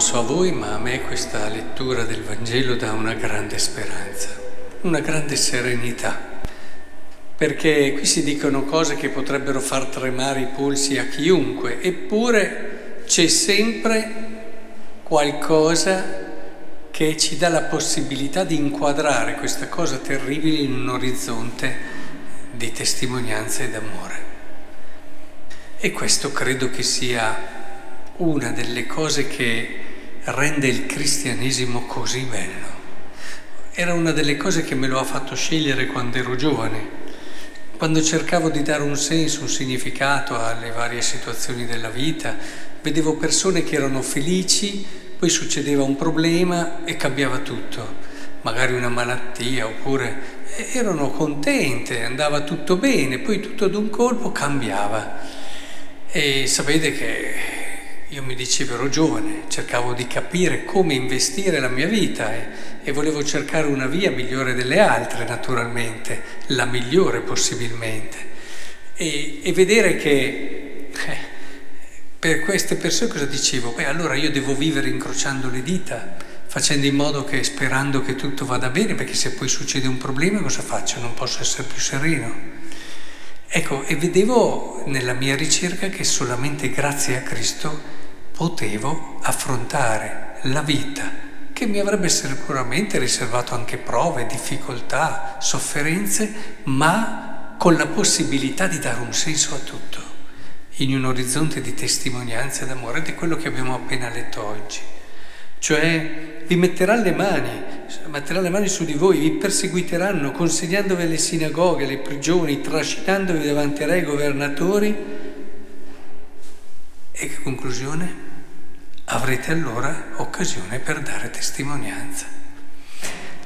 so a voi, ma a me questa lettura del Vangelo dà una grande speranza, una grande serenità, perché qui si dicono cose che potrebbero far tremare i polsi a chiunque, eppure c'è sempre qualcosa che ci dà la possibilità di inquadrare questa cosa terribile in un orizzonte di testimonianza e d'amore. E questo credo che sia una delle cose che rende il cristianesimo così bello. Era una delle cose che me lo ha fatto scegliere quando ero giovane, quando cercavo di dare un senso, un significato alle varie situazioni della vita, vedevo persone che erano felici, poi succedeva un problema e cambiava tutto, magari una malattia oppure erano contente, andava tutto bene, poi tutto ad un colpo cambiava. E sapete che io mi dicevo, ero giovane, cercavo di capire come investire la mia vita e, e, volevo cercare una via migliore delle altre, naturalmente, la migliore possibilmente. E, e vedere che eh, per queste persone cosa dicevo? Beh, allora io devo vivere incrociando le dita, facendo in modo che, sperando che tutto vada bene, perché se poi succede un problema cosa faccio? Non posso essere più sereno. Ecco, e vedevo nella mia ricerca che solamente grazie a Cristo potevo affrontare la vita che mi avrebbe sicuramente riservato anche prove, difficoltà, sofferenze, ma con la possibilità di dare un senso a tutto, in un orizzonte di testimonianza d'amore, di quello che abbiamo appena letto oggi. Cioè vi metterà le mani, metterà le mani su di voi, vi perseguiteranno, consegnandovi alle sinagoghe, alle prigioni, trascinandovi davanti a re governatori. E che conclusione? avrete allora occasione per dare testimonianza.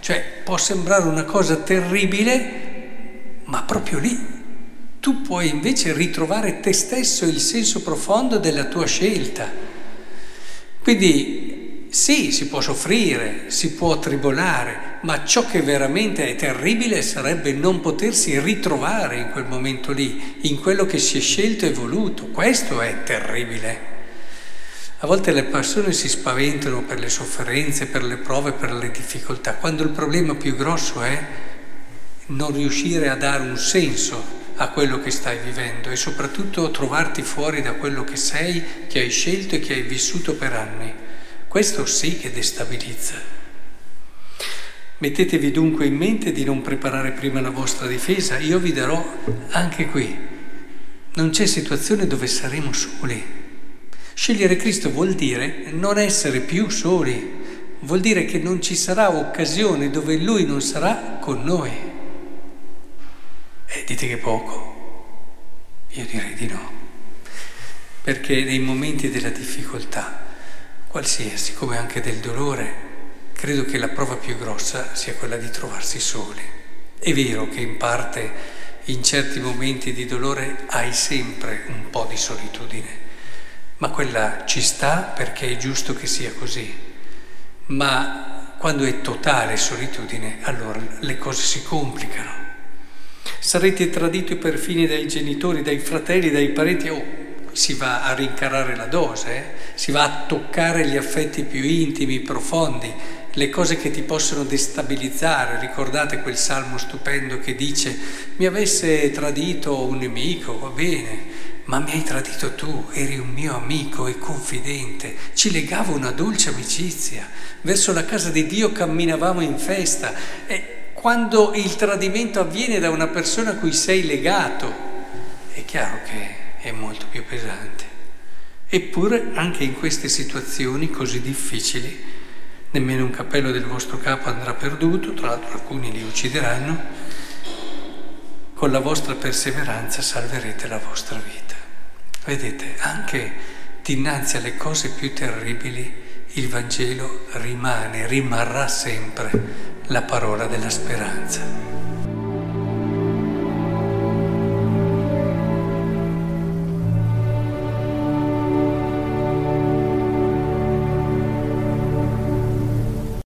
Cioè può sembrare una cosa terribile, ma proprio lì tu puoi invece ritrovare te stesso il senso profondo della tua scelta. Quindi sì, si può soffrire, si può tribolare, ma ciò che veramente è terribile sarebbe non potersi ritrovare in quel momento lì, in quello che si è scelto e voluto. Questo è terribile. A volte le persone si spaventano per le sofferenze, per le prove, per le difficoltà, quando il problema più grosso è non riuscire a dare un senso a quello che stai vivendo e soprattutto trovarti fuori da quello che sei, che hai scelto e che hai vissuto per anni. Questo sì che destabilizza. Mettetevi dunque in mente di non preparare prima la vostra difesa, io vi darò anche qui. Non c'è situazione dove saremo soli. Scegliere Cristo vuol dire non essere più soli, vuol dire che non ci sarà occasione dove Lui non sarà con noi. E dite che poco? Io direi di no, perché nei momenti della difficoltà, qualsiasi, come anche del dolore, credo che la prova più grossa sia quella di trovarsi soli. È vero che in parte, in certi momenti di dolore, hai sempre un po' di solitudine ma quella ci sta perché è giusto che sia così. Ma quando è totale solitudine, allora le cose si complicano. Sarete traditi perfino dai genitori, dai fratelli, dai parenti, oh, si va a rincarare la dose, eh? si va a toccare gli affetti più intimi, profondi, le cose che ti possono destabilizzare. Ricordate quel salmo stupendo che dice mi avesse tradito un nemico, va bene, ma mi hai tradito tu, eri un mio amico e confidente, ci legava una dolce amicizia, verso la casa di Dio camminavamo in festa e quando il tradimento avviene da una persona a cui sei legato, è chiaro che è molto più pesante. Eppure anche in queste situazioni così difficili, nemmeno un cappello del vostro capo andrà perduto, tra l'altro alcuni li uccideranno, con la vostra perseveranza salverete la vostra vita. Vedete, anche dinanzi alle cose più terribili il Vangelo rimane, rimarrà sempre la parola della speranza.